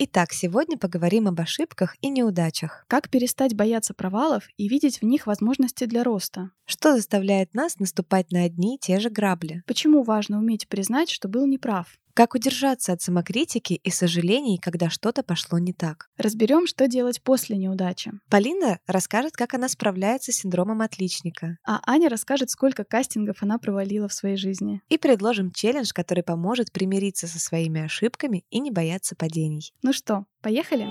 Итак, сегодня поговорим об ошибках и неудачах. Как перестать бояться провалов и видеть в них возможности для роста? Что заставляет нас наступать на одни и те же грабли? Почему важно уметь признать, что был неправ? Как удержаться от самокритики и сожалений, когда что-то пошло не так? Разберем, что делать после неудачи. Полина расскажет, как она справляется с синдромом отличника. А Аня расскажет, сколько кастингов она провалила в своей жизни. И предложим челлендж, который поможет примириться со своими ошибками и не бояться падений. Ну что, поехали?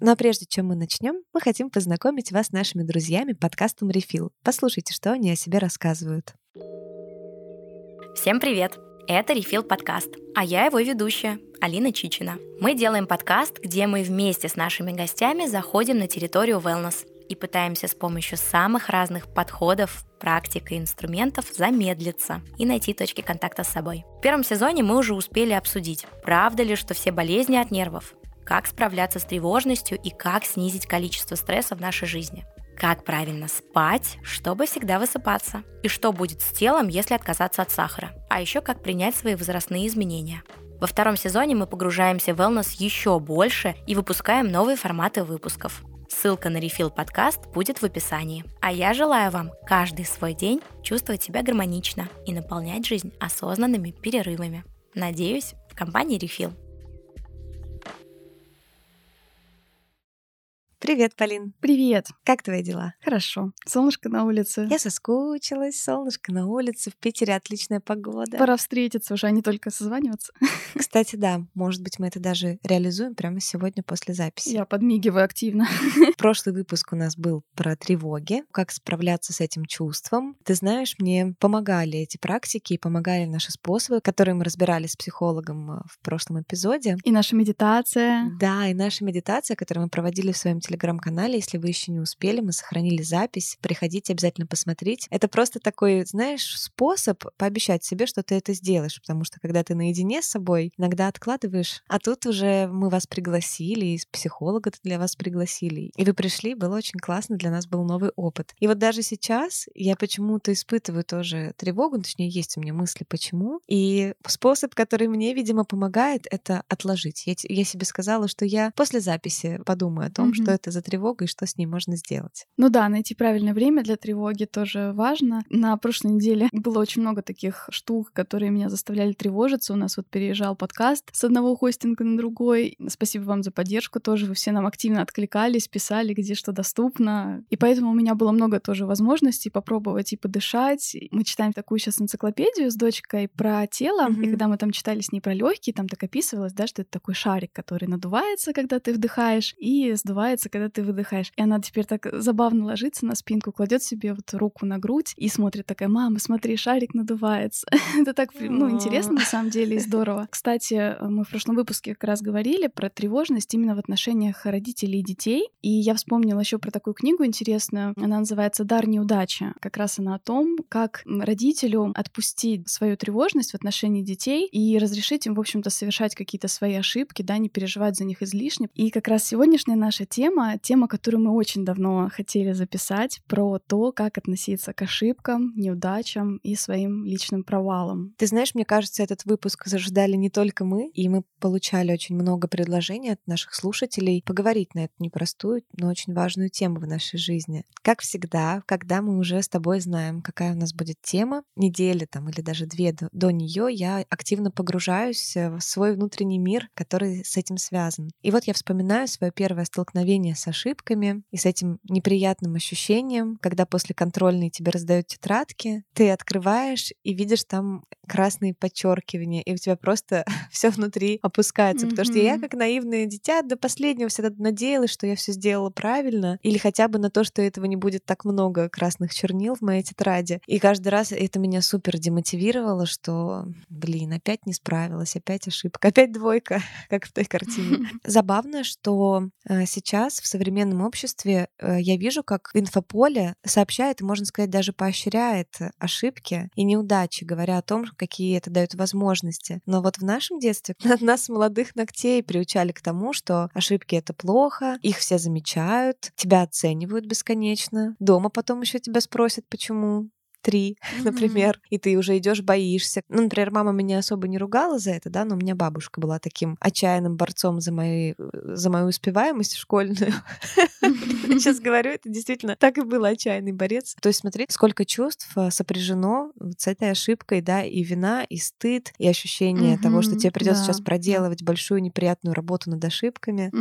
Но прежде чем мы начнем, мы хотим познакомить вас с нашими друзьями подкастом Refill. Послушайте, что они о себе рассказывают. Всем привет! Это Refill подкаст, а я его ведущая, Алина Чичина. Мы делаем подкаст, где мы вместе с нашими гостями заходим на территорию wellness и пытаемся с помощью самых разных подходов, практик и инструментов замедлиться и найти точки контакта с собой. В первом сезоне мы уже успели обсудить, правда ли, что все болезни от нервов, как справляться с тревожностью и как снизить количество стресса в нашей жизни – как правильно спать, чтобы всегда высыпаться, и что будет с телом, если отказаться от сахара, а еще как принять свои возрастные изменения. Во втором сезоне мы погружаемся в wellness еще больше и выпускаем новые форматы выпусков. Ссылка на Refill подкаст будет в описании. А я желаю вам каждый свой день чувствовать себя гармонично и наполнять жизнь осознанными перерывами. Надеюсь, в компании Refill. Привет, Полин. Привет. Как твои дела? Хорошо. Солнышко на улице. Я соскучилась. Солнышко на улице. В Питере отличная погода. Пора встретиться уже, а не только созваниваться. Кстати, да, может быть, мы это даже реализуем прямо сегодня после записи. Я подмигиваю активно. Прошлый выпуск у нас был про тревоги, как справляться с этим чувством. Ты знаешь, мне помогали эти практики и помогали наши способы, которые мы разбирали с психологом э, в прошлом эпизоде. И наша медитация. Да, и наша медитация, которую мы проводили в своем телеграм-канале. Если вы еще не успели, мы сохранили запись. Приходите обязательно посмотреть. Это просто такой, знаешь, способ пообещать себе, что ты это сделаешь, потому что когда ты наедине с собой, иногда откладываешь. А тут уже мы вас пригласили, из психолога для вас пригласили. И вы пришли, было очень классно, для нас был новый опыт. И вот даже сейчас я почему-то испытываю тоже тревогу, точнее, есть у меня мысли, почему. И способ, который мне, видимо, помогает, это отложить. Я, я себе сказала, что я после записи подумаю о том, mm-hmm. что это за тревога и что с ней можно сделать. Ну да, найти правильное время для тревоги тоже важно. На прошлой неделе было очень много таких штук, которые меня заставляли тревожиться. У нас вот переезжал подкаст с одного хостинга на другой. Спасибо вам за поддержку тоже. Вы все нам активно откликались, писали, где что доступно. И поэтому у меня было много тоже возможностей попробовать и подышать. Мы читаем такую сейчас энциклопедию с дочкой про тело. Mm-hmm. И когда мы там читали с ней про легкие, там так описывалось, да, что это такой шарик, который надувается, когда ты вдыхаешь, и сдувается ложится, когда ты выдыхаешь. И она теперь так забавно ложится на спинку, кладет себе вот руку на грудь и смотрит такая, мама, смотри, шарик надувается. Это так, ну, интересно на самом деле и здорово. Кстати, мы в прошлом выпуске как раз говорили про тревожность именно в отношениях родителей и детей. И я вспомнила еще про такую книгу интересную. Она называется «Дар неудачи». Как раз она о том, как родителю отпустить свою тревожность в отношении детей и разрешить им, в общем-то, совершать какие-то свои ошибки, да, не переживать за них излишне. И как раз сегодняшняя наша тема тема, тема, которую мы очень давно хотели записать, про то, как относиться к ошибкам, неудачам и своим личным провалам. Ты знаешь, мне кажется, этот выпуск заждали не только мы, и мы получали очень много предложений от наших слушателей поговорить на эту непростую, но очень важную тему в нашей жизни. Как всегда, когда мы уже с тобой знаем, какая у нас будет тема, недели там или даже две до, до нее, я активно погружаюсь в свой внутренний мир, который с этим связан. И вот я вспоминаю свое первое столкновение столкновение с ошибками и с этим неприятным ощущением, когда после контрольной тебе раздают тетрадки, ты открываешь и видишь там красные подчеркивания, и у тебя просто все внутри опускается. Mm-hmm. Потому что я, как наивное дитя, до последнего всегда надеялась, что я все сделала правильно, или хотя бы на то, что этого не будет так много красных чернил в моей тетради. И каждый раз это меня супер демотивировало, что, блин, опять не справилась, опять ошибка, опять двойка, как в той картине. Забавно, что э, сейчас в современном обществе э, я вижу, как инфополе сообщает можно сказать, даже поощряет ошибки и неудачи, говоря о том, какие это дают возможности. Но вот в нашем детстве нас, молодых ногтей, приучали к тому, что ошибки — это плохо, их все замечают, тебя оценивают бесконечно. Дома потом еще тебя спросят, почему три, mm-hmm. например, и ты уже идешь, боишься. Ну, например, мама меня особо не ругала за это, да, но у меня бабушка была таким отчаянным борцом за, мои, за мою успеваемость школьную. Сейчас говорю, это действительно так и было, отчаянный борец. То есть смотри, сколько чувств э, сопряжено с этой ошибкой, да, и вина, и стыд, и ощущение того, что тебе придется сейчас проделывать большую неприятную работу над ошибками.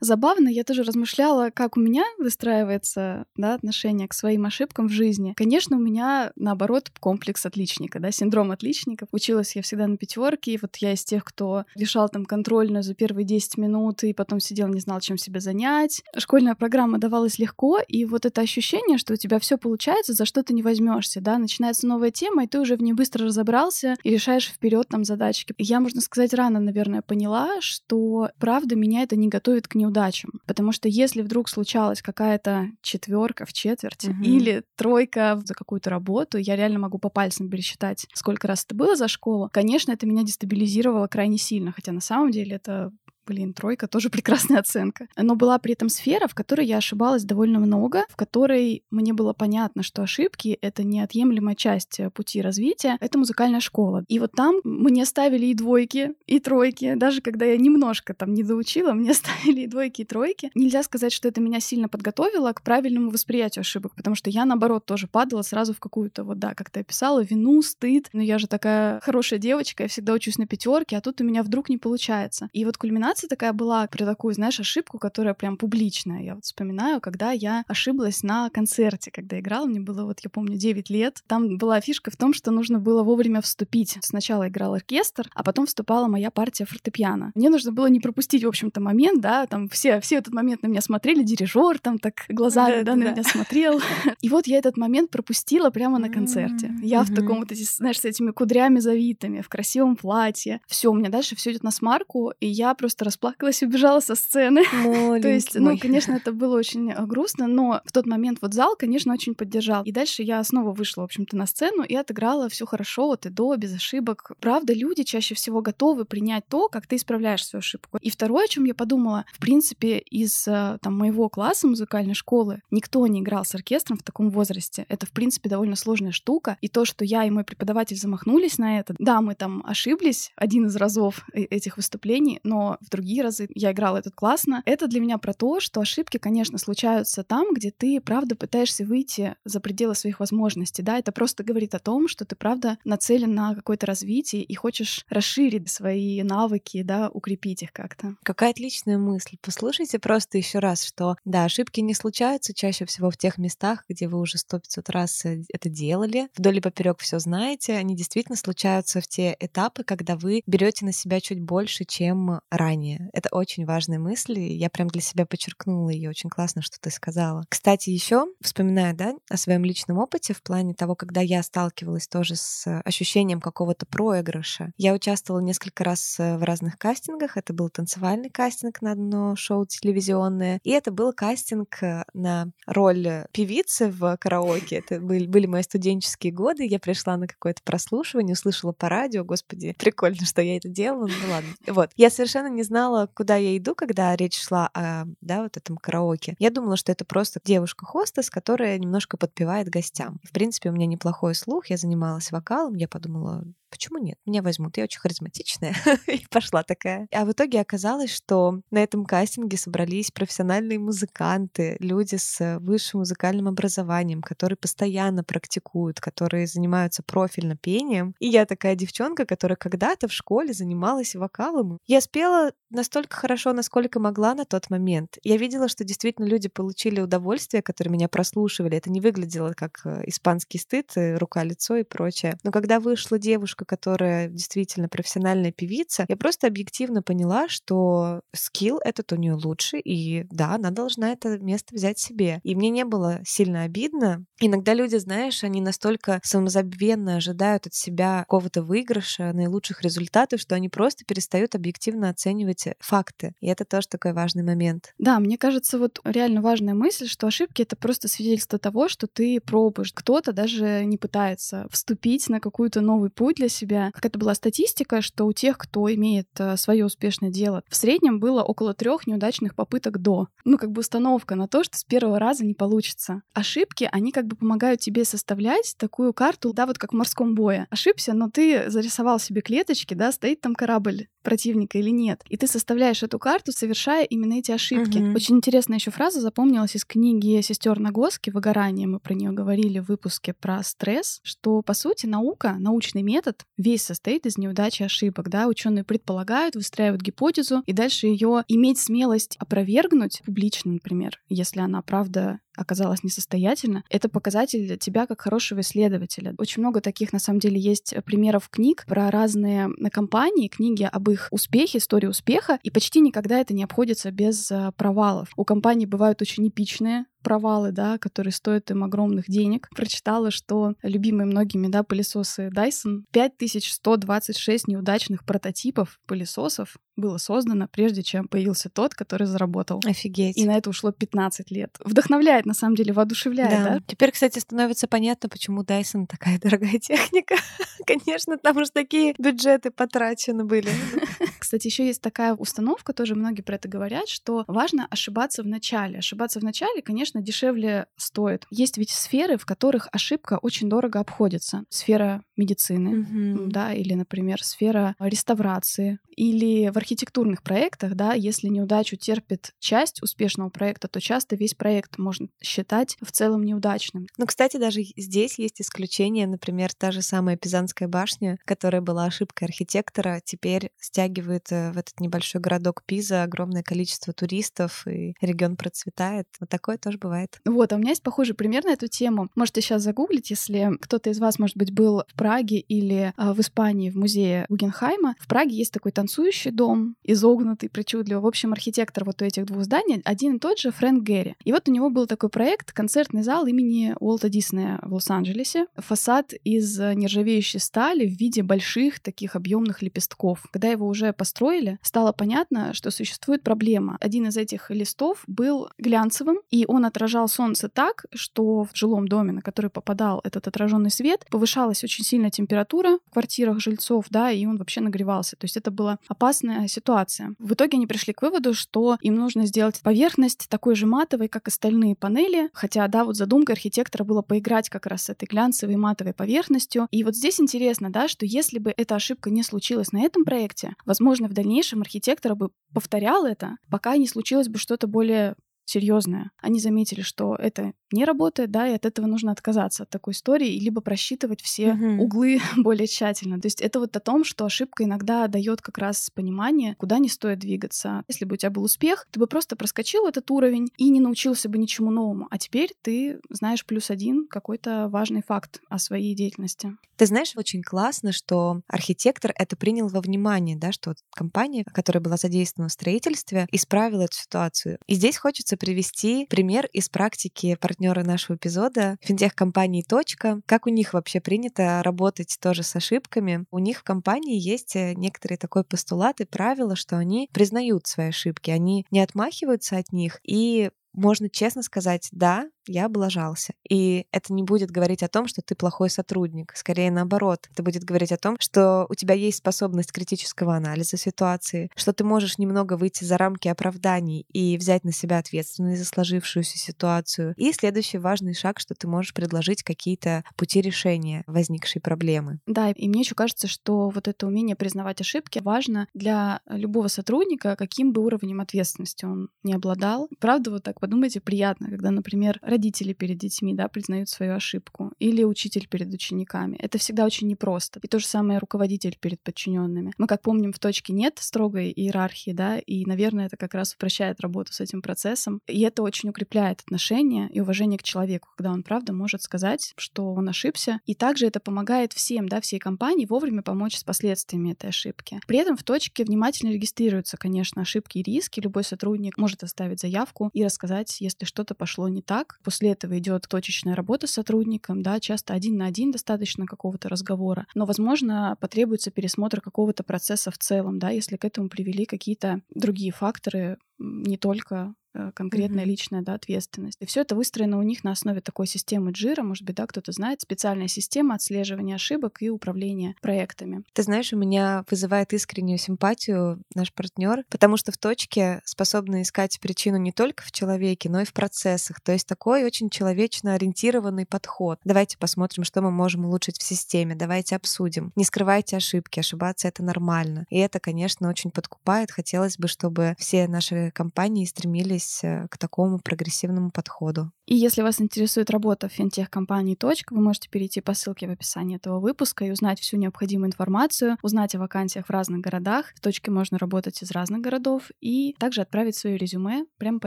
Забавно, я тоже размышляла, как у меня выстраивается, да, отношение к своим ошибкам в жизни. Конечно, у меня наоборот, комплекс отличника, да, синдром отличника. Училась я всегда на пятерке, и вот я из тех, кто решал там контрольную за первые 10 минут, и потом сидел, не знал, чем себя занять. Школьная программа давалась легко, и вот это ощущение, что у тебя все получается, за что ты не возьмешься, да, начинается новая тема, и ты уже в ней быстро разобрался и решаешь вперед там задачки. Я, можно сказать, рано, наверное, поняла, что правда меня это не готовит к неудачам, потому что если вдруг случалась какая-то четверка в четверть угу. или тройка за какую-то работу, я реально могу по пальцам пересчитать, сколько раз это было за школу. Конечно, это меня дестабилизировало крайне сильно, хотя на самом деле это блин, тройка тоже прекрасная оценка. Но была при этом сфера, в которой я ошибалась довольно много, в которой мне было понятно, что ошибки — это неотъемлемая часть э, пути развития. Это музыкальная школа. И вот там мне ставили и двойки, и тройки. Даже когда я немножко там не доучила, мне ставили и двойки, и тройки. Нельзя сказать, что это меня сильно подготовило к правильному восприятию ошибок, потому что я, наоборот, тоже падала сразу в какую-то, вот да, как ты описала, вину, стыд. Но я же такая хорошая девочка, я всегда учусь на пятерке, а тут у меня вдруг не получается. И вот кульминация ситуация такая была про такую, знаешь, ошибку, которая прям публичная. Я вот вспоминаю, когда я ошиблась на концерте, когда играла, мне было вот, я помню, 9 лет. Там была фишка в том, что нужно было вовремя вступить. Сначала играл оркестр, а потом вступала моя партия фортепиано. Мне нужно было не пропустить, в общем-то, момент, да, там все, все этот момент на меня смотрели, дирижер там так глазами, да, да, на меня смотрел. И вот я этот момент пропустила прямо на концерте. Я в таком вот, знаешь, с этими кудрями завитыми, в красивом платье. Все, у меня дальше все идет на смарку, и я просто расплакалась и убежала со сцены. То есть, ну, конечно, это было очень э, грустно, но в тот момент вот зал, конечно, очень поддержал. И дальше я снова вышла, в общем-то, на сцену и отыграла все хорошо, от и до, без ошибок. Правда, люди чаще всего готовы принять то, как ты исправляешь свою ошибку. И второе, о чем я подумала, в принципе, из э, там моего класса музыкальной школы никто не играл с оркестром в таком возрасте. Это, в принципе, довольно сложная штука. И то, что я и мой преподаватель замахнулись на это, да, мы там ошиблись один из разов э, этих выступлений, но в другие разы я играла этот классно. Это для меня про то, что ошибки, конечно, случаются там, где ты, правда, пытаешься выйти за пределы своих возможностей, да, это просто говорит о том, что ты, правда, нацелен на какое-то развитие и хочешь расширить свои навыки, да, укрепить их как-то. Какая отличная мысль. Послушайте просто еще раз, что, да, ошибки не случаются чаще всего в тех местах, где вы уже сто пятьсот раз э, это делали, вдоль и поперек все знаете, они действительно случаются в те этапы, когда вы берете на себя чуть больше, чем ранее. Это очень важная мысль, и я прям для себя подчеркнула ее. Очень классно, что ты сказала. Кстати, еще вспоминаю, да, о своем личном опыте в плане того, когда я сталкивалась тоже с ощущением какого-то проигрыша. Я участвовала несколько раз э, в разных кастингах. Это был танцевальный кастинг на одно шоу телевизионное, и это был кастинг э, на роль певицы в караоке. Это были, были мои студенческие годы. Я пришла на какое-то прослушивание, услышала по радио, господи, прикольно, что я это делала. Ну ладно. Вот. Я совершенно не знала, куда я иду, когда речь шла о, да, вот этом караоке. Я думала, что это просто девушка-хостес, которая немножко подпевает гостям. В принципе, у меня неплохой слух, я занималась вокалом, я подумала, почему нет? Меня возьмут, я очень харизматичная. и пошла такая. А в итоге оказалось, что на этом кастинге собрались профессиональные музыканты, люди с высшим музыкальным образованием, которые постоянно практикуют, которые занимаются профильно пением. И я такая девчонка, которая когда-то в школе занималась вокалом. Я спела настолько хорошо, насколько могла на тот момент. Я видела, что действительно люди получили удовольствие, которые меня прослушивали. Это не выглядело как э, испанский стыд, э, рука-лицо и прочее. Но когда вышла девушка, которая действительно профессиональная певица, я просто объективно поняла, что скилл этот у нее лучше, и да, она должна это место взять себе. И мне не было сильно обидно. Иногда люди, знаешь, они настолько самозабвенно ожидают от себя какого-то выигрыша, наилучших результатов, что они просто перестают объективно оценивать факты. И это тоже такой важный момент. Да, мне кажется, вот реально важная мысль, что ошибки — это просто свидетельство того, что ты пробуешь. Кто-то даже не пытается вступить на какой-то новый путь для себя. Как это была статистика, что у тех, кто имеет э, свое успешное дело, в среднем было около трех неудачных попыток до. Ну, как бы установка на то, что с первого раза не получится. Ошибки, они как бы помогают тебе составлять такую карту, да, вот как в морском бое. Ошибся, но ты зарисовал себе клеточки, да, стоит там корабль противника или нет. И ты составляешь эту карту, совершая именно эти ошибки. Угу. Очень интересная еще фраза запомнилась из книги сестер Нагоски «Выгорание». Мы про нее говорили в выпуске про стресс, что, по сути, наука, научный метод весь состоит из неудач и ошибок. Да? Ученые предполагают, выстраивают гипотезу, и дальше ее иметь смелость опровергнуть публично, например, если она правда оказалась несостоятельна, это показатель тебя как хорошего исследователя. Очень много таких, на самом деле, есть примеров книг про разные компании, книги об их успехе, истории успеха, и почти никогда это не обходится без э, провалов. У компаний бывают очень эпичные провалы, да, которые стоят им огромных денег. Прочитала, что любимые многими, да, пылесосы Dyson 5126 неудачных прототипов пылесосов было создано, прежде чем появился тот, который заработал. Офигеть. И на это ушло 15 лет. Вдохновляет, на самом деле, воодушевляет, да. да? Теперь, кстати, становится понятно, почему Dyson такая дорогая техника. Конечно, там уж такие бюджеты потрачены были. Кстати, еще есть такая установка, тоже многие про это говорят, что важно ошибаться в начале. Ошибаться в начале, конечно, дешевле стоит. Есть ведь сферы, в которых ошибка очень дорого обходится. Сфера медицины, mm-hmm. да, или, например, сфера реставрации, или в архитектурных проектах, да, если неудачу терпит часть успешного проекта, то часто весь проект можно считать в целом неудачным. Ну, кстати, даже здесь есть исключение, например, та же самая Пизанская башня, которая была ошибкой архитектора, теперь стягивает э, в этот небольшой городок Пиза огромное количество туристов, и регион процветает. Вот такое тоже бывает. Вот, а у меня есть похожий пример на эту тему. Можете сейчас загуглить, если кто-то из вас, может быть, был в Праге или а, в Испании в музее Гугенхайма. В Праге есть такой танцующий дом, изогнутый, причудливый. В общем, архитектор вот этих двух зданий один и тот же Фрэнк Гэри. И вот у него был такой проект, концертный зал имени Уолта Диснея в Лос-Анджелесе. Фасад из нержавеющей стали в виде больших таких объемных лепестков. Когда его уже построили, стало понятно, что существует проблема. Один из этих листов был глянцевым, и он отражал солнце так, что в жилом доме, на который попадал этот отраженный свет, повышалась очень сильно температура в квартирах жильцов, да, и он вообще нагревался. То есть это было опасная ситуация. В итоге они пришли к выводу, что им нужно сделать поверхность такой же матовой, как остальные панели, хотя, да, вот задумка архитектора была поиграть как раз с этой глянцевой матовой поверхностью. И вот здесь интересно, да, что если бы эта ошибка не случилась на этом проекте, возможно, в дальнейшем архитектор бы повторял это, пока не случилось бы что-то более серьезное. Они заметили, что это не работает, да, и от этого нужно отказаться от такой истории, либо просчитывать все mm-hmm. углы более тщательно. То есть это вот о том, что ошибка иногда дает как раз понимание, куда не стоит двигаться. Если бы у тебя был успех, ты бы просто проскочил этот уровень и не научился бы ничему новому. А теперь ты знаешь плюс один какой-то важный факт о своей деятельности. Ты знаешь, очень классно, что архитектор это принял во внимание, да, что компания, которая была задействована в строительстве, исправила эту ситуацию. И здесь хочется привести пример из практики партнера нашего эпизода финтех-компании «Точка». Как у них вообще принято работать тоже с ошибками? У них в компании есть э, некоторые такой постулат и правила, что они признают свои ошибки, они не отмахиваются от них и можно честно сказать, да, я облажался. И это не будет говорить о том, что ты плохой сотрудник. Скорее наоборот. Это будет говорить о том, что у тебя есть способность критического анализа ситуации, что ты можешь немного выйти за рамки оправданий и взять на себя ответственность за сложившуюся ситуацию. И следующий важный шаг, что ты можешь предложить какие-то пути решения возникшей проблемы. Да, и мне еще кажется, что вот это умение признавать ошибки важно для любого сотрудника, каким бы уровнем ответственности он не обладал. Правда, вот так подумайте, приятно, когда, например, родители перед детьми, да, признают свою ошибку, или учитель перед учениками. Это всегда очень непросто. И то же самое руководитель перед подчиненными. Мы, как помним, в точке нет строгой иерархии, да, и, наверное, это как раз упрощает работу с этим процессом. И это очень укрепляет отношения и уважение к человеку, когда он, правда, может сказать, что он ошибся. И также это помогает всем, да, всей компании вовремя помочь с последствиями этой ошибки. При этом в точке внимательно регистрируются, конечно, ошибки и риски. Любой сотрудник может оставить заявку и рассказать, если что-то пошло не так. После этого идет точечная работа с сотрудником, да, часто один на один достаточно какого-то разговора. Но, возможно, потребуется пересмотр какого-то процесса в целом, да, если к этому привели какие-то другие факторы, не только конкретная mm-hmm. личная да, ответственность. И все это выстроено у них на основе такой системы джира, может быть, да, кто-то знает, специальная система отслеживания ошибок и управления проектами. Ты знаешь, у меня вызывает искреннюю симпатию наш партнер, потому что в точке способны искать причину не только в человеке, но и в процессах. То есть такой очень человечно ориентированный подход. Давайте посмотрим, что мы можем улучшить в системе, давайте обсудим. Не скрывайте ошибки, ошибаться это нормально. И это, конечно, очень подкупает. Хотелось бы, чтобы все наши компании стремились стремились э, к такому прогрессивному подходу. И если вас интересует работа в финтех-компании «Точка», вы можете перейти по ссылке в описании этого выпуска и узнать всю необходимую информацию, узнать о вакансиях в разных городах. В «Точке» можно работать из разных городов и также отправить свое резюме прямо по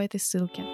этой ссылке.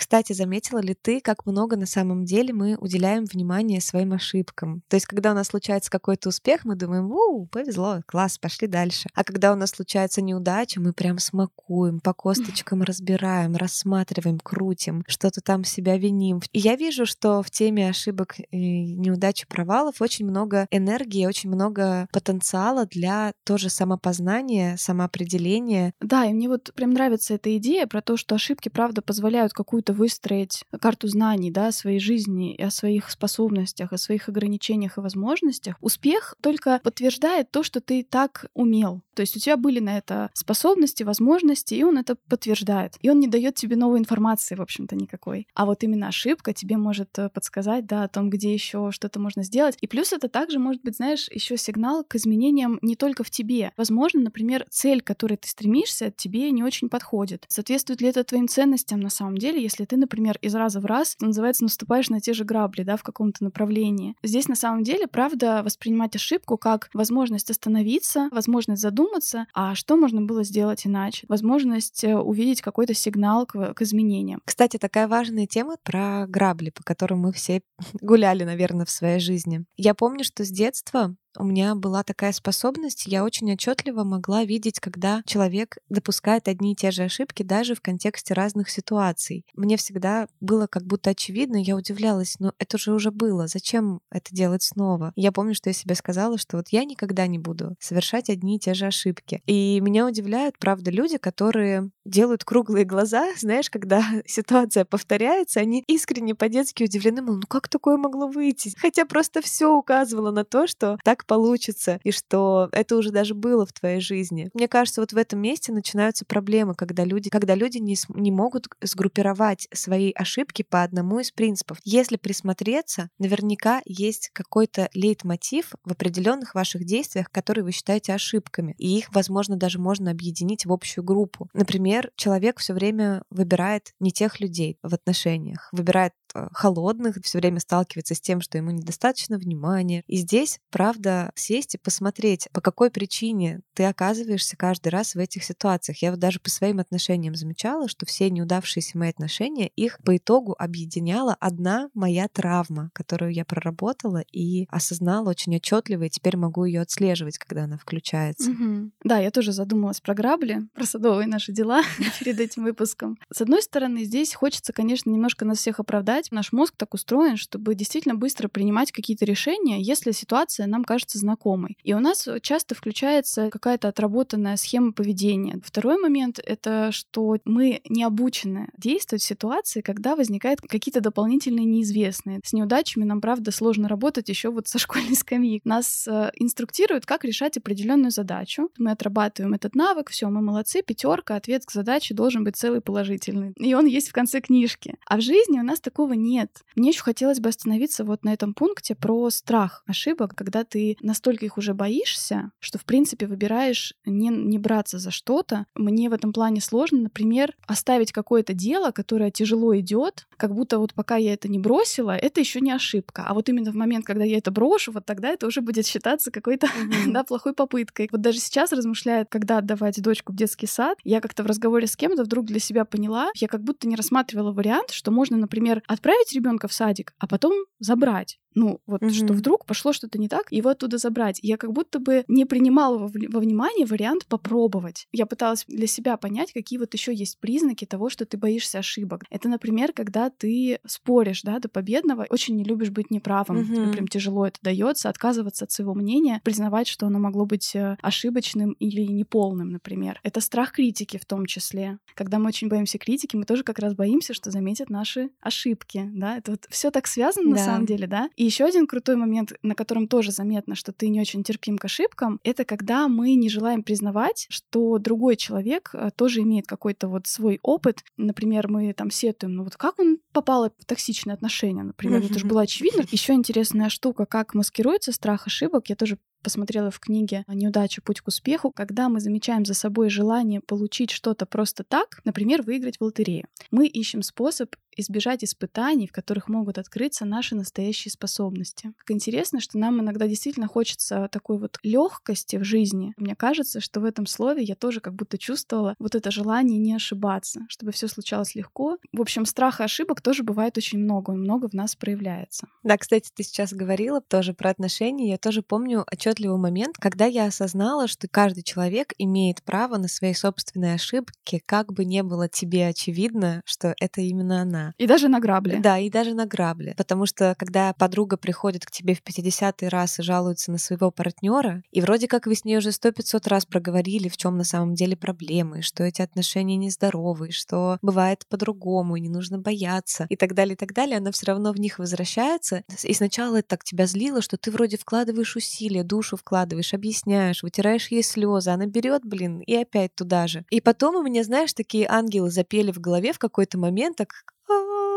Кстати, заметила ли ты, как много на самом деле мы уделяем внимание своим ошибкам? То есть, когда у нас случается какой-то успех, мы думаем, у, повезло, класс, пошли дальше. А когда у нас случается неудача, мы прям смакуем, по косточкам разбираем, рассматриваем, крутим, что-то там себя виним. И я вижу, что в теме ошибок, неудач, провалов очень много энергии, очень много потенциала для тоже самопознания, самоопределения. Да, и мне вот прям нравится эта идея про то, что ошибки, правда, позволяют какую-то выстроить карту знаний да, о своей жизни, о своих способностях, о своих ограничениях и возможностях, успех только подтверждает то, что ты так умел. То есть у тебя были на это способности, возможности, и он это подтверждает. И он не дает тебе новой информации, в общем-то, никакой. А вот именно ошибка тебе может э, подсказать, да, о том, где еще что-то можно сделать. И плюс это также может быть, знаешь, еще сигнал к изменениям не только в тебе. Возможно, например, цель, к которой ты стремишься, тебе не очень подходит. Соответствует ли это твоим ценностям на самом деле, если ты, например, из раза в раз, называется, наступаешь на те же грабли, да, в каком-то направлении. Здесь на самом деле, правда, воспринимать ошибку как возможность остановиться, возможность задуматься, а что можно было сделать иначе, возможность э, увидеть какой-то сигнал к, к изменениям. Кстати, такая важная тема про грабли, по которым мы все гуляли, наверное, в своей жизни. Я помню, что с детства у меня была такая способность, я очень отчетливо могла видеть, когда человек допускает одни и те же ошибки даже в контексте разных ситуаций. Мне всегда было как будто очевидно, я удивлялась, но это же уже было, зачем это делать снова? Я помню, что я себе сказала, что вот я никогда не буду совершать одни и те же ошибки. И меня удивляют, правда, люди, которые делают круглые глаза, знаешь, когда ситуация повторяется, они искренне по-детски удивлены, мол, ну как такое могло выйти? Хотя просто все указывало на то, что так получится, и что это уже даже было в твоей жизни. Мне кажется, вот в этом месте начинаются проблемы, когда люди, когда люди не, не могут сгруппировать свои ошибки по одному из принципов. Если присмотреться, наверняка есть какой-то лейтмотив в определенных ваших действиях, которые вы считаете ошибками, и их, возможно, даже можно объединить в общую группу. Например, человек все время выбирает не тех людей в отношениях, выбирает э, холодных, все время сталкивается с тем, что ему недостаточно внимания. И здесь, правда, сесть и посмотреть, по какой причине ты оказываешься каждый раз в этих ситуациях. Я вот даже по своим отношениям замечала, что все неудавшиеся мои отношения, их по итогу объединяла одна моя травма, которую я проработала и осознала очень отчетливо, и теперь могу ее отслеживать, когда она включается. Угу. Да, я тоже задумалась про грабли, про садовые наши дела перед этим выпуском. С одной стороны, здесь хочется, конечно, немножко нас всех оправдать. Наш мозг так устроен, чтобы действительно быстро принимать какие-то решения, если ситуация нам кажется знакомой. И у нас часто включается какая-то отработанная схема поведения. Второй момент — это что мы не обучены действовать в ситуации, когда возникают какие-то дополнительные неизвестные. С неудачами нам, правда, сложно работать еще вот со школьной скамьи. Нас э, инструктируют, как решать определенную задачу. Мы отрабатываем этот навык, все, мы молодцы, пятерка, ответ список задач должен быть целый положительный. И он есть в конце книжки. А в жизни у нас такого нет. Мне еще хотелось бы остановиться вот на этом пункте про страх ошибок, когда ты настолько их уже боишься, что, в принципе, выбираешь не, не браться за что-то. Мне в этом плане сложно, например, оставить какое-то дело, которое тяжело идет, как будто вот пока я это не бросила, это еще не ошибка. А вот именно в момент, когда я это брошу, вот тогда это уже будет считаться какой-то mm-hmm. да, плохой попыткой. Вот даже сейчас размышляя, когда отдавать дочку в детский сад, я как-то в разговоре с кем-то вдруг для себя поняла, я как будто не рассматривала вариант, что можно, например, отправить ребенка в садик, а потом забрать. Ну, вот mm-hmm. что вдруг пошло что-то не так, его оттуда забрать. Я как будто бы не принимала во, во внимание вариант попробовать. Я пыталась для себя понять, какие вот еще есть признаки того, что ты боишься ошибок. Это, например, когда ты споришь, да, до победного, очень не любишь быть неправым, mm-hmm. тебе прям тяжело это дается, отказываться от своего мнения, признавать, что оно могло быть э, ошибочным или неполным, например. Это страх критики в том числе. Когда мы очень боимся критики, мы тоже как раз боимся, что заметят наши ошибки, да. Это вот все так связано да. на самом деле, да. И еще один крутой момент, на котором тоже заметно, что ты не очень терпим к ошибкам, это когда мы не желаем признавать, что другой человек э, тоже имеет какой-то вот свой опыт. Например, мы там сетуем, ну вот как он попал в токсичные отношения, например, mm-hmm. это же было очевидно. Еще интересная штука, как маскируется страх ошибок, я тоже посмотрела в книге «Неудача. Путь к успеху», когда мы замечаем за собой желание получить что-то просто так, например, выиграть в лотерею. Мы ищем способ избежать испытаний, в которых могут открыться наши настоящие способности. Как интересно, что нам иногда действительно хочется такой вот легкости в жизни. Мне кажется, что в этом слове я тоже как будто чувствовала вот это желание не ошибаться, чтобы все случалось легко. В общем, страха ошибок тоже бывает очень много, и много в нас проявляется. Да, кстати, ты сейчас говорила тоже про отношения. Я тоже помню отчетливый момент, когда я осознала, что каждый человек имеет право на свои собственные ошибки, как бы не было тебе очевидно, что это именно она. И даже на грабли. Да, и даже на грабли. Потому что когда подруга приходит к тебе в 50-й раз и жалуется на своего партнера, и вроде как вы с ней уже сто пятьсот раз проговорили, в чем на самом деле проблемы, что эти отношения нездоровые, что бывает по-другому, и не нужно бояться, и так далее, и так далее, она все равно в них возвращается. И сначала это так тебя злило, что ты вроде вкладываешь усилия, душу вкладываешь, объясняешь, вытираешь ей слезы, она берет, блин, и опять туда же. И потом у меня, знаешь, такие ангелы запели в голове в какой-то момент, так oh.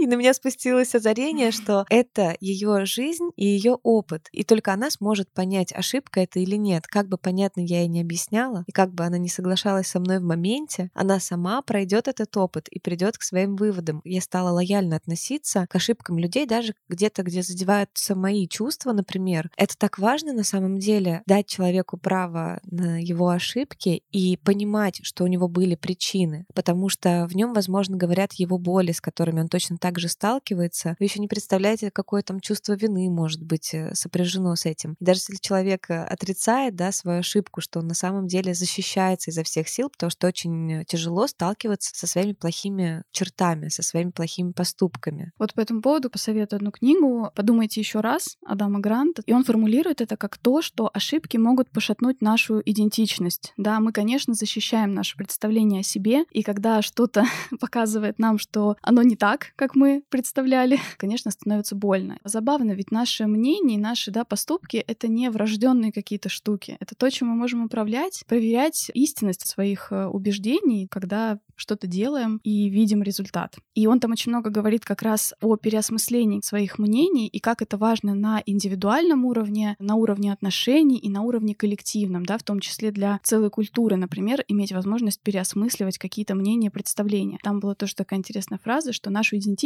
И на меня спустилось озарение, что это ее жизнь и ее опыт. И только она сможет понять, ошибка это или нет. Как бы понятно я ей не объясняла, и как бы она не соглашалась со мной в моменте, она сама пройдет этот опыт и придет к своим выводам. Я стала лояльно относиться к ошибкам людей, даже где-то, где задеваются мои чувства, например. Это так важно на самом деле, дать человеку право на его ошибки и понимать, что у него были причины, потому что в нем, возможно, говорят его боли, с которыми он точно также сталкивается, вы еще не представляете, какое там чувство вины может быть э, сопряжено с этим. И даже если человек э, отрицает да, свою ошибку, что он на самом деле защищается изо всех сил, потому что очень тяжело сталкиваться со своими плохими чертами, со своими плохими поступками. Вот по этому поводу посоветую одну книгу. Подумайте еще раз Адама Гранта. И он формулирует это как то, что ошибки могут пошатнуть нашу идентичность. Да, мы, конечно, защищаем наше представление о себе, и когда что-то показывает нам, что оно не так, как мы представляли, конечно, становится больно. Забавно, ведь наше мнение, наши да, поступки — это не врожденные какие-то штуки. Это то, чем мы можем управлять, проверять истинность своих э, убеждений, когда что-то делаем и видим результат. И он там очень много говорит как раз о переосмыслении своих мнений и как это важно на индивидуальном уровне, на уровне отношений и на уровне коллективном, да, в том числе для целой культуры, например, иметь возможность переосмысливать какие-то мнения, представления. Там была тоже такая интересная фраза, что нашу идентичность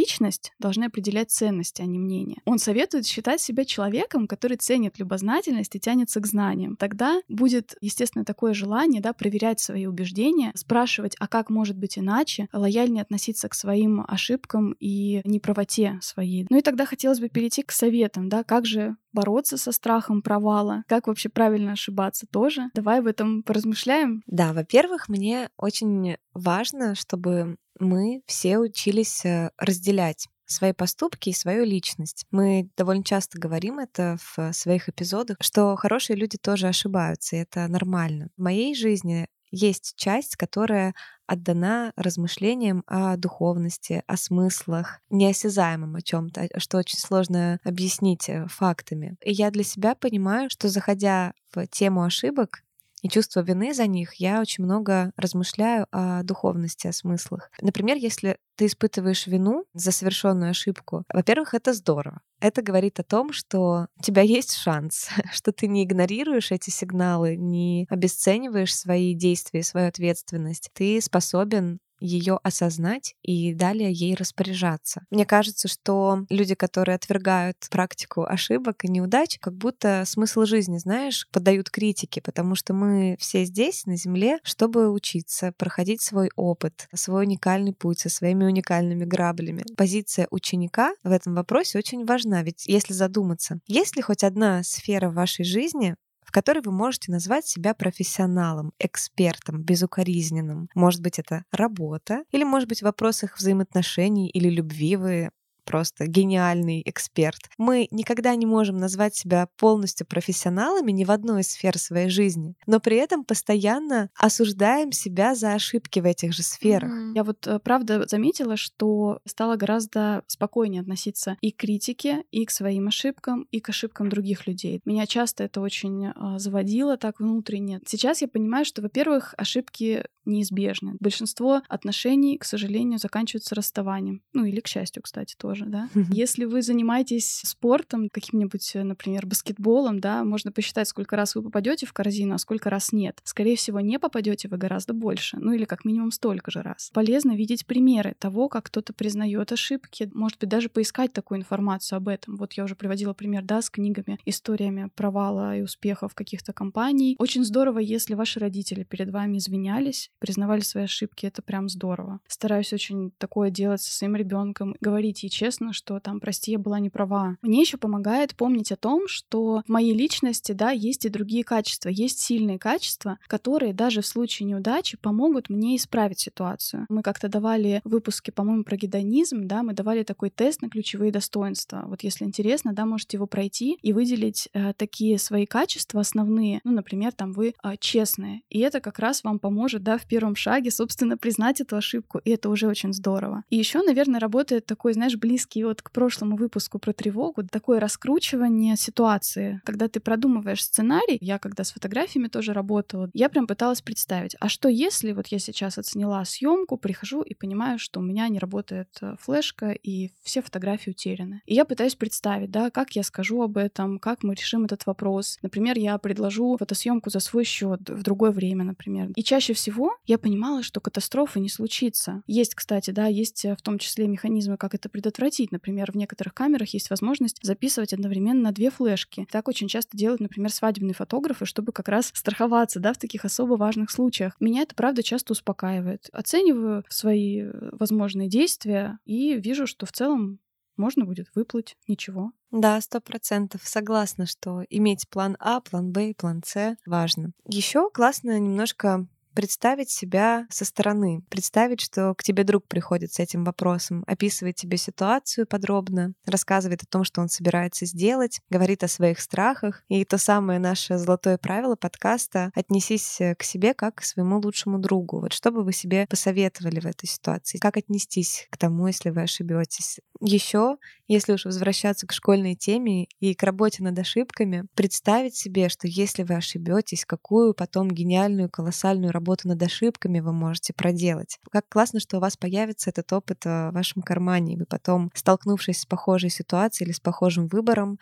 должны определять ценности, а не мнения. Он советует считать себя человеком, который ценит любознательность и тянется к знаниям. Тогда будет, естественно, такое желание, да, проверять свои убеждения, спрашивать, а как может быть иначе, лояльнее относиться к своим ошибкам и неправоте своей. Ну и тогда хотелось бы перейти к советам, да, как же бороться со страхом провала, как вообще правильно ошибаться тоже. Давай в этом поразмышляем. Да, во-первых, мне очень важно, чтобы мы все учились э, разделять свои поступки и свою личность. Мы довольно часто говорим это в своих эпизодах, что хорошие люди тоже ошибаются, и это нормально. В моей жизни есть часть, которая отдана размышлениям о духовности, о смыслах, неосязаемом о чем-то, что очень сложно объяснить э, фактами. И я для себя понимаю, что заходя в тему ошибок, и чувство вины за них, я очень много размышляю о духовности, о смыслах. Например, если ты испытываешь вину за совершенную ошибку, во-первых, это здорово. Это говорит о том, что у тебя есть шанс, что ты не игнорируешь эти сигналы, не обесцениваешь свои действия, свою ответственность. Ты способен ее осознать и далее ей распоряжаться. Мне кажется, что люди, которые отвергают практику ошибок и неудач, как будто смысл жизни, знаешь, подают критике, потому что мы все здесь, на Земле, чтобы учиться, проходить свой опыт, свой уникальный путь со своими уникальными граблями. Позиция ученика в этом вопросе очень важна, ведь если задуматься, есть ли хоть одна сфера вашей жизни, в которой вы можете назвать себя профессионалом, экспертом, безукоризненным. Может быть, это работа, или, может быть, в вопросах взаимоотношений или любви вы просто гениальный эксперт. Мы никогда не можем назвать себя полностью профессионалами ни в одной из сфер своей жизни, но при этом постоянно осуждаем себя за ошибки в этих же сферах. Mm-hmm. Я вот э, правда заметила, что стала гораздо спокойнее относиться и к критике, и к своим ошибкам, и к ошибкам других людей. Меня часто это очень э, заводило так внутренне. Сейчас я понимаю, что, во-первых, ошибки неизбежны. Большинство отношений, к сожалению, заканчиваются расставанием. Ну или, к счастью, кстати, тоже, да. Если вы занимаетесь спортом, каким-нибудь, э, например, баскетболом, да, можно посчитать, сколько раз вы попадете в корзину, а сколько раз нет. Скорее всего, не попадете вы гораздо больше, ну или как минимум столько же раз. Полезно видеть примеры того, как кто-то признает ошибки, может быть, даже поискать такую информацию об этом. Вот я уже приводила пример, да, с книгами, историями провала и успехов каких-то компаний. Очень здорово, если ваши родители перед вами извинялись, признавали свои ошибки, это прям здорово. Стараюсь очень такое делать со своим ребенком, говорить ей честно, что там, прости, я была не права. Мне еще помогает помнить о том, что в моей личности, да, есть и другие качества, есть сильные качества, которые даже в случае неудачи помогут мне исправить ситуацию. Мы как-то давали выпуски, по-моему, про гедонизм, да, мы давали такой тест на ключевые достоинства. Вот если интересно, да, можете его пройти и выделить э, такие свои качества основные. Ну, например, там вы э, честные. И это как раз вам поможет, да, в первом шаге, собственно, признать эту ошибку, и это уже очень здорово. И еще, наверное, работает такой, знаешь, близкий вот к прошлому выпуску про тревогу, такое раскручивание ситуации, когда ты продумываешь сценарий. Я когда с фотографиями тоже работала, я прям пыталась представить, а что если вот я сейчас оценила съемку, прихожу и понимаю, что у меня не работает э, флешка и все фотографии утеряны. И я пытаюсь представить, да, как я скажу об этом, как мы решим этот вопрос. Например, я предложу фотосъемку за свой счет в другое время, например. И чаще всего я понимала, что катастрофы не случится. Есть, кстати, да, есть э, в том числе механизмы, как это предотвратить. Например, в некоторых камерах есть возможность записывать одновременно на две флешки. Так очень часто делают, например, свадебные фотографы, чтобы как раз страховаться, да, в таких особо важных случаях. Меня это, правда, часто успокаивает. Оцениваю свои э, возможные действия и вижу, что в целом можно будет выплыть, ничего. Да, сто процентов. Согласна, что иметь план А, план Б план С важно. Еще классно немножко представить себя со стороны, представить, что к тебе друг приходит с этим вопросом, описывает тебе ситуацию подробно, рассказывает о том, что он собирается сделать, говорит о своих страхах. И то самое наше золотое правило подкаста — отнесись к себе как к своему лучшему другу. Вот что бы вы себе посоветовали в этой ситуации? Как отнестись к тому, если вы ошибетесь? Еще, если уж возвращаться к школьной теме и к работе над ошибками, представить себе, что если вы ошибетесь, какую потом гениальную, колоссальную работу работу над ошибками вы можете проделать. Как классно, что у вас появится этот опыт в вашем кармане, и вы потом, столкнувшись с похожей ситуацией или с похожим выбором,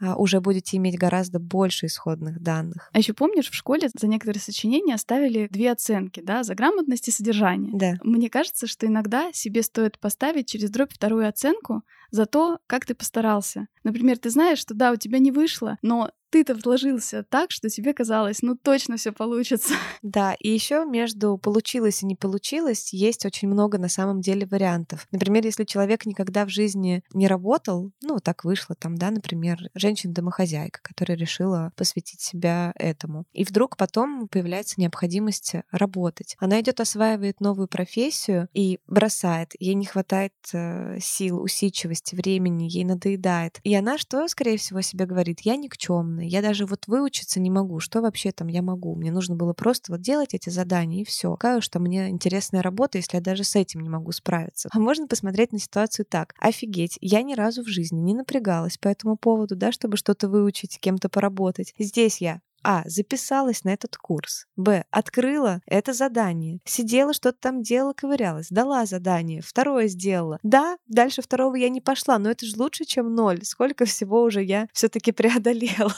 а, уже будете иметь гораздо больше исходных данных. А еще помнишь, в школе за некоторые сочинения оставили две оценки, да, за грамотность и содержание. Да. Мне кажется, что иногда себе стоит поставить через дробь вторую оценку за то, как ты постарался. Например, ты знаешь, что да, у тебя не вышло, но ты-то вложился так, что тебе казалось, ну точно все получится. Да, и еще между получилось и не получилось есть очень много на самом деле вариантов. Например, если человек никогда в жизни не работал, ну так вышло там, да, например, женщина-домохозяйка, которая решила посвятить себя этому. И вдруг потом появляется необходимость работать. Она идет осваивает новую профессию и бросает. Ей не хватает э, сил, усидчивости, времени, ей надоедает. И она что, скорее всего, себе говорит? Я никчемная. Я даже вот выучиться не могу. Что вообще там я могу? Мне нужно было просто вот делать эти задания и все. Какая там мне интересная работа, если я даже с этим не могу справиться. А можно посмотреть на ситуацию так. Офигеть, я ни разу в жизни не напрягалась по этому поводу, да, чтобы что-то выучить, кем-то поработать. Здесь я А. Записалась на этот курс. Б. Открыла это задание. Сидела, что-то там делала, ковырялась. Дала задание. Второе сделала. Да, дальше второго я не пошла, но это же лучше, чем ноль. Сколько всего уже я все-таки преодолела.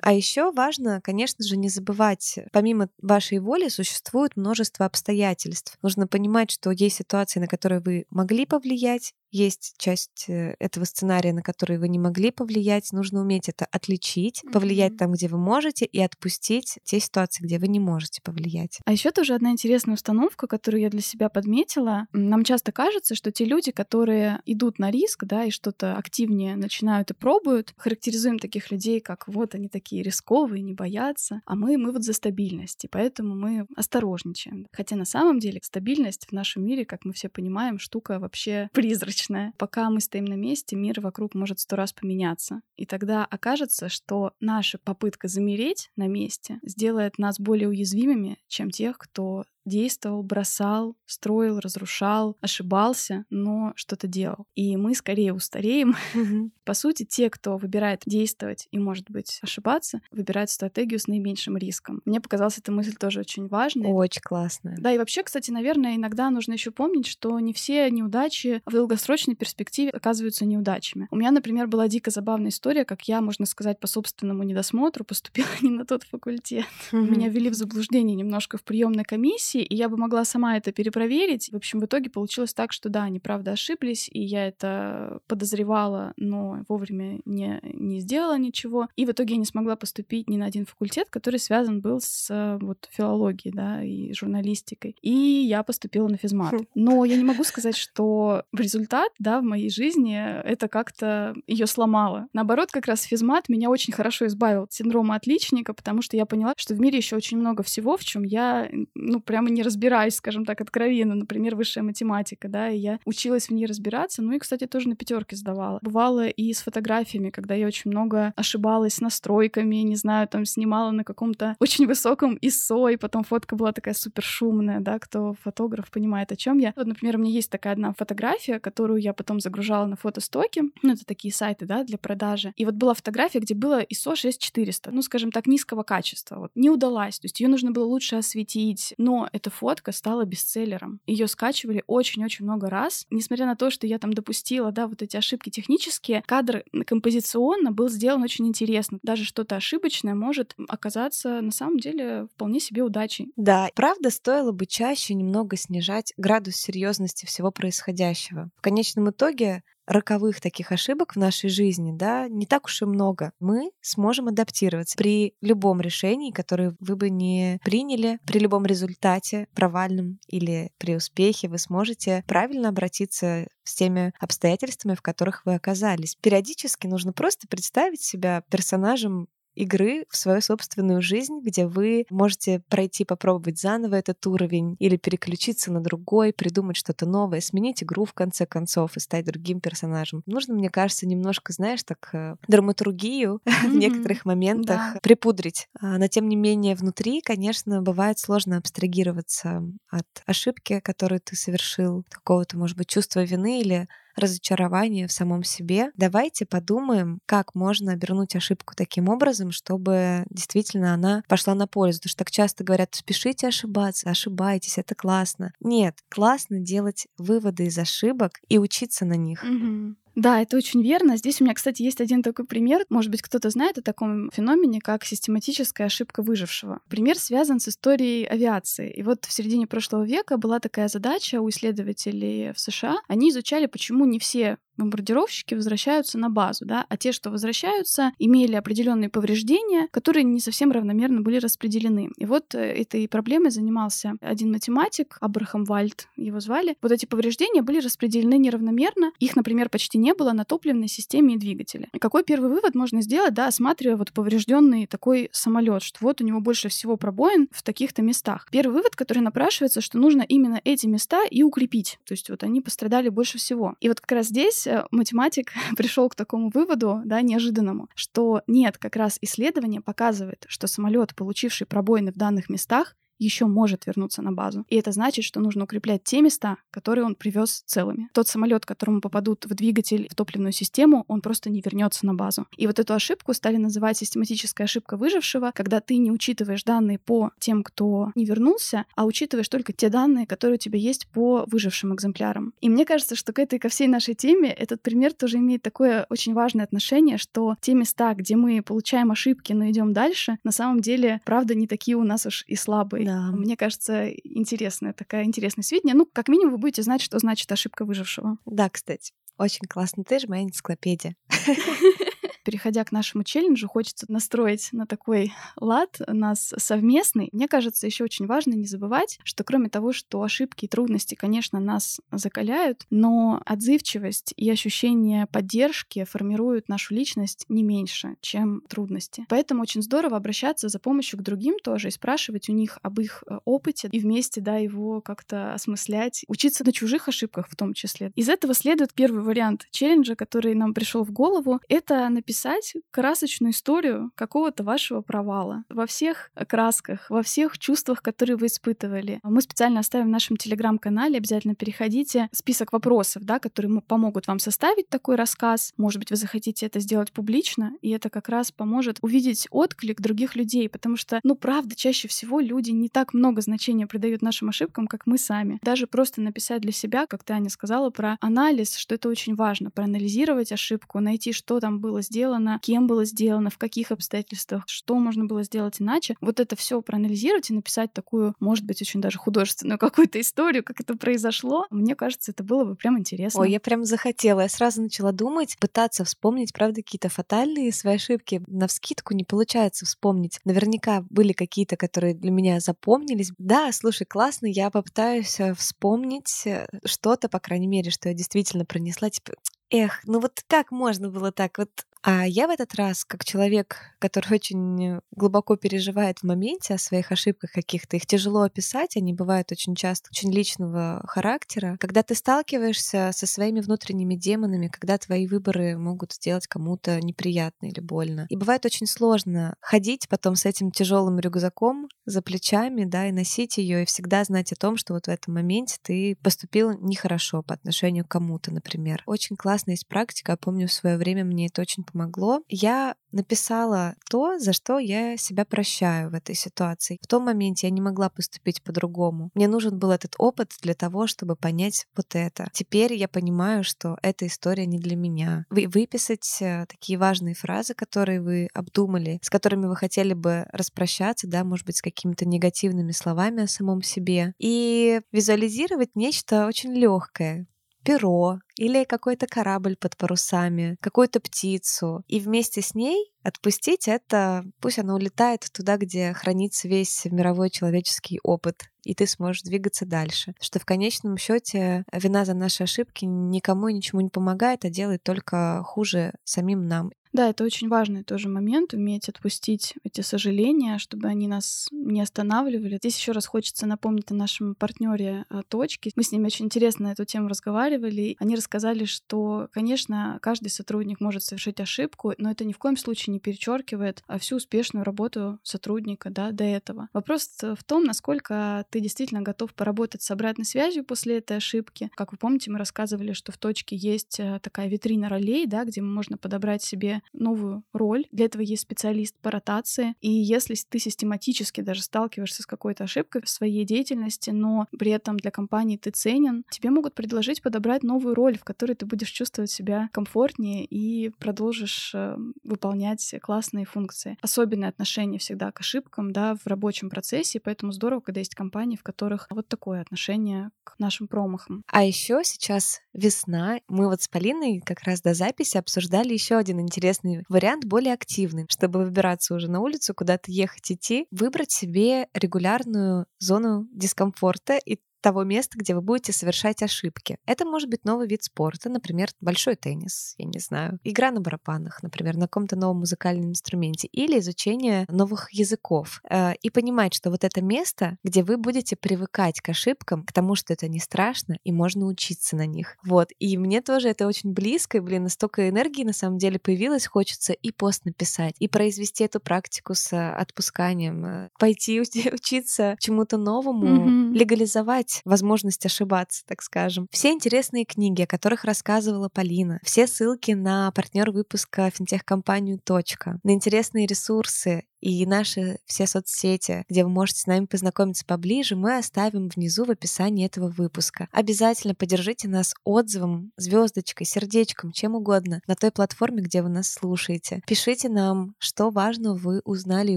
А еще важно, конечно же, не забывать, помимо вашей воли существует множество обстоятельств. Нужно понимать, что есть ситуации, на которые вы могли повлиять, есть часть э, этого сценария, на который вы не могли повлиять. Нужно уметь это отличить, повлиять там, где вы можете, и отпустить те ситуации, где вы не можете повлиять. А еще тоже одна интересная установка, которую я для себя подметила. Нам часто кажется, что те люди, которые идут на риск, да, и что-то активнее начинают и пробуют, характеризуем таких людей, как вот они такие рисковые, не боятся, а мы, мы вот за стабильность, и поэтому мы осторожничаем. Хотя на самом деле стабильность в нашем мире, как мы все понимаем, штука вообще призрачная вечное. Пока мы стоим на месте, мир вокруг может сто раз поменяться. И тогда окажется, что наша попытка замереть на месте сделает нас более уязвимыми, чем тех, кто действовал, бросал, строил, разрушал, ошибался, но что-то делал. И мы скорее устареем. По сути, те, кто выбирает действовать и, может быть, ошибаться, выбирают стратегию с наименьшим риском. Мне показалась эта мысль тоже очень важной. Очень классная. Да, и вообще, кстати, наверное, иногда нужно еще помнить, что не все неудачи в долгосрочной перспективе оказываются неудачами. У меня, например, была дико забавная история, как я, можно сказать, по собственному недосмотру поступила не на тот факультет. Меня ввели в заблуждение немножко в приемной комиссии, комиссии, и я бы могла сама это перепроверить. В общем, в итоге получилось так, что да, они правда ошиблись, и я это подозревала, но вовремя не, не сделала ничего. И в итоге я не смогла поступить ни на один факультет, который связан был с вот филологией, да, и журналистикой. И я поступила на физмат. Хм. Но я не могу сказать, что результат, да, в моей жизни это как-то ее сломало. Наоборот, как раз физмат меня очень хорошо избавил от синдрома отличника, потому что я поняла, что в мире еще очень много всего, в чем я, ну, прямо не разбираюсь, скажем так, откровенно, например, высшая математика, да, и я училась в ней разбираться, ну и, кстати, тоже на пятерке сдавала. Бывало и с фотографиями, когда я очень много ошибалась с настройками, не знаю, там снимала на каком-то очень высоком ISO, и потом фотка была такая супер шумная, да, кто фотограф понимает, о чем я. Вот, например, у меня есть такая одна фотография, которую я потом загружала на фотостоки, ну, это такие сайты, да, для продажи. И вот была фотография, где было ISO 6400, ну, скажем так, низкого качества. Вот не удалась, то есть ее нужно было лучше осветить, но эта фотка стала бестселлером. Ее скачивали очень-очень много раз. Несмотря на то, что я там допустила, да, вот эти ошибки технические, кадр композиционно был сделан очень интересно. Даже что-то ошибочное может оказаться на самом деле вполне себе удачей. Да, правда, стоило бы чаще немного снижать градус серьезности всего происходящего. В конечном итоге роковых таких ошибок в нашей жизни, да, не так уж и много. Мы сможем адаптироваться при любом решении, которое вы бы не приняли, при любом результате, провальном или при успехе, вы сможете правильно обратиться с теми обстоятельствами, в которых вы оказались. Периодически нужно просто представить себя персонажем игры в свою собственную жизнь, где вы можете пройти, попробовать заново этот уровень или переключиться на другой, придумать что-то новое, сменить игру в конце концов и стать другим персонажем. Нужно, мне кажется, немножко, знаешь, так э, драматургию в некоторых моментах припудрить. А, но тем не менее внутри, конечно, бывает сложно абстрагироваться от ошибки, которую ты совершил, какого-то, может быть, чувства вины или разочарование в самом себе. Давайте подумаем, как можно обернуть ошибку таким образом, чтобы действительно она пошла на пользу. Потому что так часто говорят, спешите ошибаться, ошибайтесь, это классно. Нет, классно делать выводы из ошибок и учиться на них. Угу. Да, это очень верно. Здесь у меня, кстати, есть один такой пример. Может быть, кто-то знает о таком феномене, как систематическая ошибка выжившего. Пример связан с историей авиации. И вот в середине прошлого века была такая задача у исследователей в США. Они изучали, почему не все бомбардировщики возвращаются на базу, да, а те, что возвращаются, имели определенные повреждения, которые не совсем равномерно были распределены. И вот э, этой проблемой занимался один математик, Абрахам Вальд его звали. Вот эти повреждения были распределены неравномерно, их, например, почти не было на топливной системе и двигателе. И какой первый вывод можно сделать, да, осматривая вот поврежденный такой самолет, что вот у него больше всего пробоин в таких-то местах. Первый вывод, который напрашивается, что нужно именно эти места и укрепить. То есть вот они пострадали больше всего. И вот как раз здесь математик пришел к такому выводу, да, неожиданному, что нет, как раз исследование показывает, что самолет, получивший пробоины в данных местах, еще может вернуться на базу. И это значит, что нужно укреплять те места, которые он привез целыми. Тот самолет, которому попадут в двигатель, в топливную систему, он просто не вернется на базу. И вот эту ошибку стали называть систематическая ошибка выжившего, когда ты не учитываешь данные по тем, кто не вернулся, а учитываешь только те данные, которые у тебя есть по выжившим экземплярам. И мне кажется, что к этой, ко всей нашей теме этот пример тоже имеет такое очень важное отношение, что те места, где мы получаем ошибки, но идем дальше, на самом деле, правда, не такие у нас уж и слабые. Да. Мне кажется, интересная такая интересное сведение. Ну, как минимум, вы будете знать, что значит ошибка выжившего. Да, кстати. Очень классно. Ты же моя энциклопедия. переходя к нашему челленджу, хочется настроить на такой лад нас совместный. Мне кажется, еще очень важно не забывать, что кроме того, что ошибки и трудности, конечно, нас закаляют, но отзывчивость и ощущение поддержки формируют нашу личность не меньше, чем трудности. Поэтому очень здорово обращаться за помощью к другим тоже и спрашивать у них об их э, опыте и вместе, да, его как-то осмыслять, учиться на чужих ошибках в том числе. Из этого следует первый вариант челленджа, который нам пришел в голову. Это написать написать красочную историю какого-то вашего провала во всех красках, во всех чувствах, которые вы испытывали. Мы специально оставим в нашем телеграм-канале, обязательно переходите, список вопросов, да, которые помогут вам составить такой рассказ. Может быть, вы захотите это сделать публично, и это как раз поможет увидеть отклик других людей, потому что, ну, правда, чаще всего люди не так много значения придают нашим ошибкам, как мы сами. Даже просто написать для себя, как Таня сказала, про анализ, что это очень важно, проанализировать ошибку, найти, что там было сделано, сделано, кем было сделано, в каких обстоятельствах, что можно было сделать иначе. Вот это все проанализировать и написать такую, может быть, очень даже художественную какую-то историю, как это произошло. Мне кажется, это было бы прям интересно. Ой, я прям захотела. Я сразу начала думать, пытаться вспомнить, правда, какие-то фатальные свои ошибки. На вскидку не получается вспомнить. Наверняка были какие-то, которые для меня запомнились. Да, слушай, классно, я попытаюсь э, вспомнить э, что-то, по крайней мере, что я действительно пронесла. Типа, эх, ну вот как можно было так? Вот а я в этот раз, как человек, который очень глубоко переживает в моменте о своих ошибках каких-то, их тяжело описать, они бывают очень часто очень личного характера. Когда ты сталкиваешься со своими внутренними демонами, когда твои выборы могут сделать кому-то неприятно или больно. И бывает очень сложно ходить потом с этим тяжелым рюкзаком за плечами, да, и носить ее, и всегда знать о том, что вот в этом моменте ты поступил нехорошо по отношению к кому-то, например. Очень классная есть практика, я помню, в свое время мне это очень помогло. Я написала то, за что я себя прощаю в этой ситуации. В том моменте я не могла поступить по-другому. Мне нужен был этот опыт для того, чтобы понять вот это. Теперь я понимаю, что эта история не для меня. Вы выписать э, такие важные фразы, которые вы обдумали, с которыми вы хотели бы распрощаться, да, может быть, с какими-то негативными словами о самом себе, и визуализировать нечто очень легкое, перо или какой-то корабль под парусами, какую-то птицу, и вместе с ней отпустить это, пусть она улетает туда, где хранится весь мировой человеческий опыт, и ты сможешь двигаться дальше. Что в конечном счете вина за наши ошибки никому и ничему не помогает, а делает только хуже самим нам. Да, это очень важный тоже момент, уметь отпустить эти сожаления, чтобы они нас не останавливали. Здесь еще раз хочется напомнить о нашем партнере а, Точки. Мы с ними очень интересно на эту тему разговаривали. Они рассказали, что, конечно, каждый сотрудник может совершить ошибку, но это ни в коем случае не перечеркивает а, всю успешную работу сотрудника да, до этого. Вопрос в том, насколько ты действительно готов поработать с обратной связью после этой ошибки. Как вы помните, мы рассказывали, что в Точке есть а, такая витрина ролей, да, где можно подобрать себе новую роль. Для этого есть специалист по ротации. И если ты систематически даже сталкиваешься с какой-то ошибкой в своей деятельности, но при этом для компании ты ценен, тебе могут предложить подобрать новую роль, в которой ты будешь чувствовать себя комфортнее и продолжишь э, выполнять классные функции. Особенное отношение всегда к ошибкам да, в рабочем процессе, поэтому здорово, когда есть компании, в которых вот такое отношение к нашим промахам. А еще сейчас весна. Мы вот с Полиной как раз до записи обсуждали еще один интересный вариант, более активный, чтобы выбираться уже на улицу, куда-то ехать, идти, выбрать себе регулярную зону дискомфорта и того места, где вы будете совершать ошибки. Это может быть новый вид спорта, например, большой теннис, я не знаю, игра на барабанах, например, на каком-то новом музыкальном инструменте, или изучение новых языков. Э, и понимать, что вот это место, где вы будете привыкать к ошибкам, к тому, что это не страшно, и можно учиться на них. Вот. И мне тоже это очень близко, и, блин, настолько энергии на самом деле появилось, хочется и пост написать, и произвести эту практику с отпусканием, э, пойти учиться чему-то новому, mm-hmm. легализовать возможность ошибаться, так скажем. Все интересные книги, о которых рассказывала Полина, все ссылки на партнер выпуска финтех-компанию. «Точка», на интересные ресурсы и наши все соцсети, где вы можете с нами познакомиться поближе, мы оставим внизу в описании этого выпуска. Обязательно поддержите нас отзывом, звездочкой, сердечком, чем угодно на той платформе, где вы нас слушаете. Пишите нам, что важно вы узнали и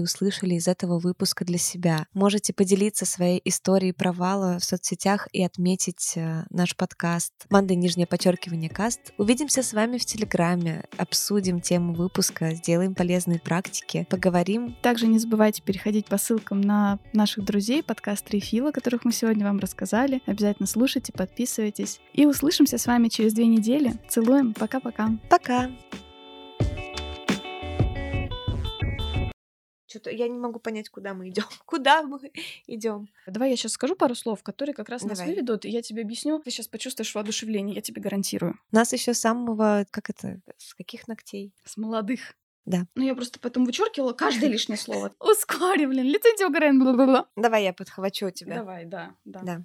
услышали из этого выпуска для себя. Можете поделиться своей историей провала в соцсетях и отметить э, наш подкаст. Манда нижнее подчеркивание каст. Увидимся с вами в Телеграме, обсудим тему выпуска, сделаем полезные практики, поговорим также не забывайте переходить по ссылкам на наших друзей, подкаст Рефила, которых мы сегодня вам рассказали. Обязательно слушайте, подписывайтесь. И услышимся с вами через две недели. Целуем. Пока-пока. Пока. Что-то я не могу понять, куда мы идем. Куда мы идем? Давай я сейчас скажу пару слов, которые как раз Давай. нас выведут, и я тебе объясню. Ты сейчас почувствуешь воодушевление, я тебе гарантирую. Нас еще самого, как это, с каких ногтей? С молодых. Да. Ну, я просто потом вычеркивала каждое лишнее слово. Ускори, блин, лицензия угораем, бла-бла-бла. Давай я подхвачу тебя. Давай, да, да. Да.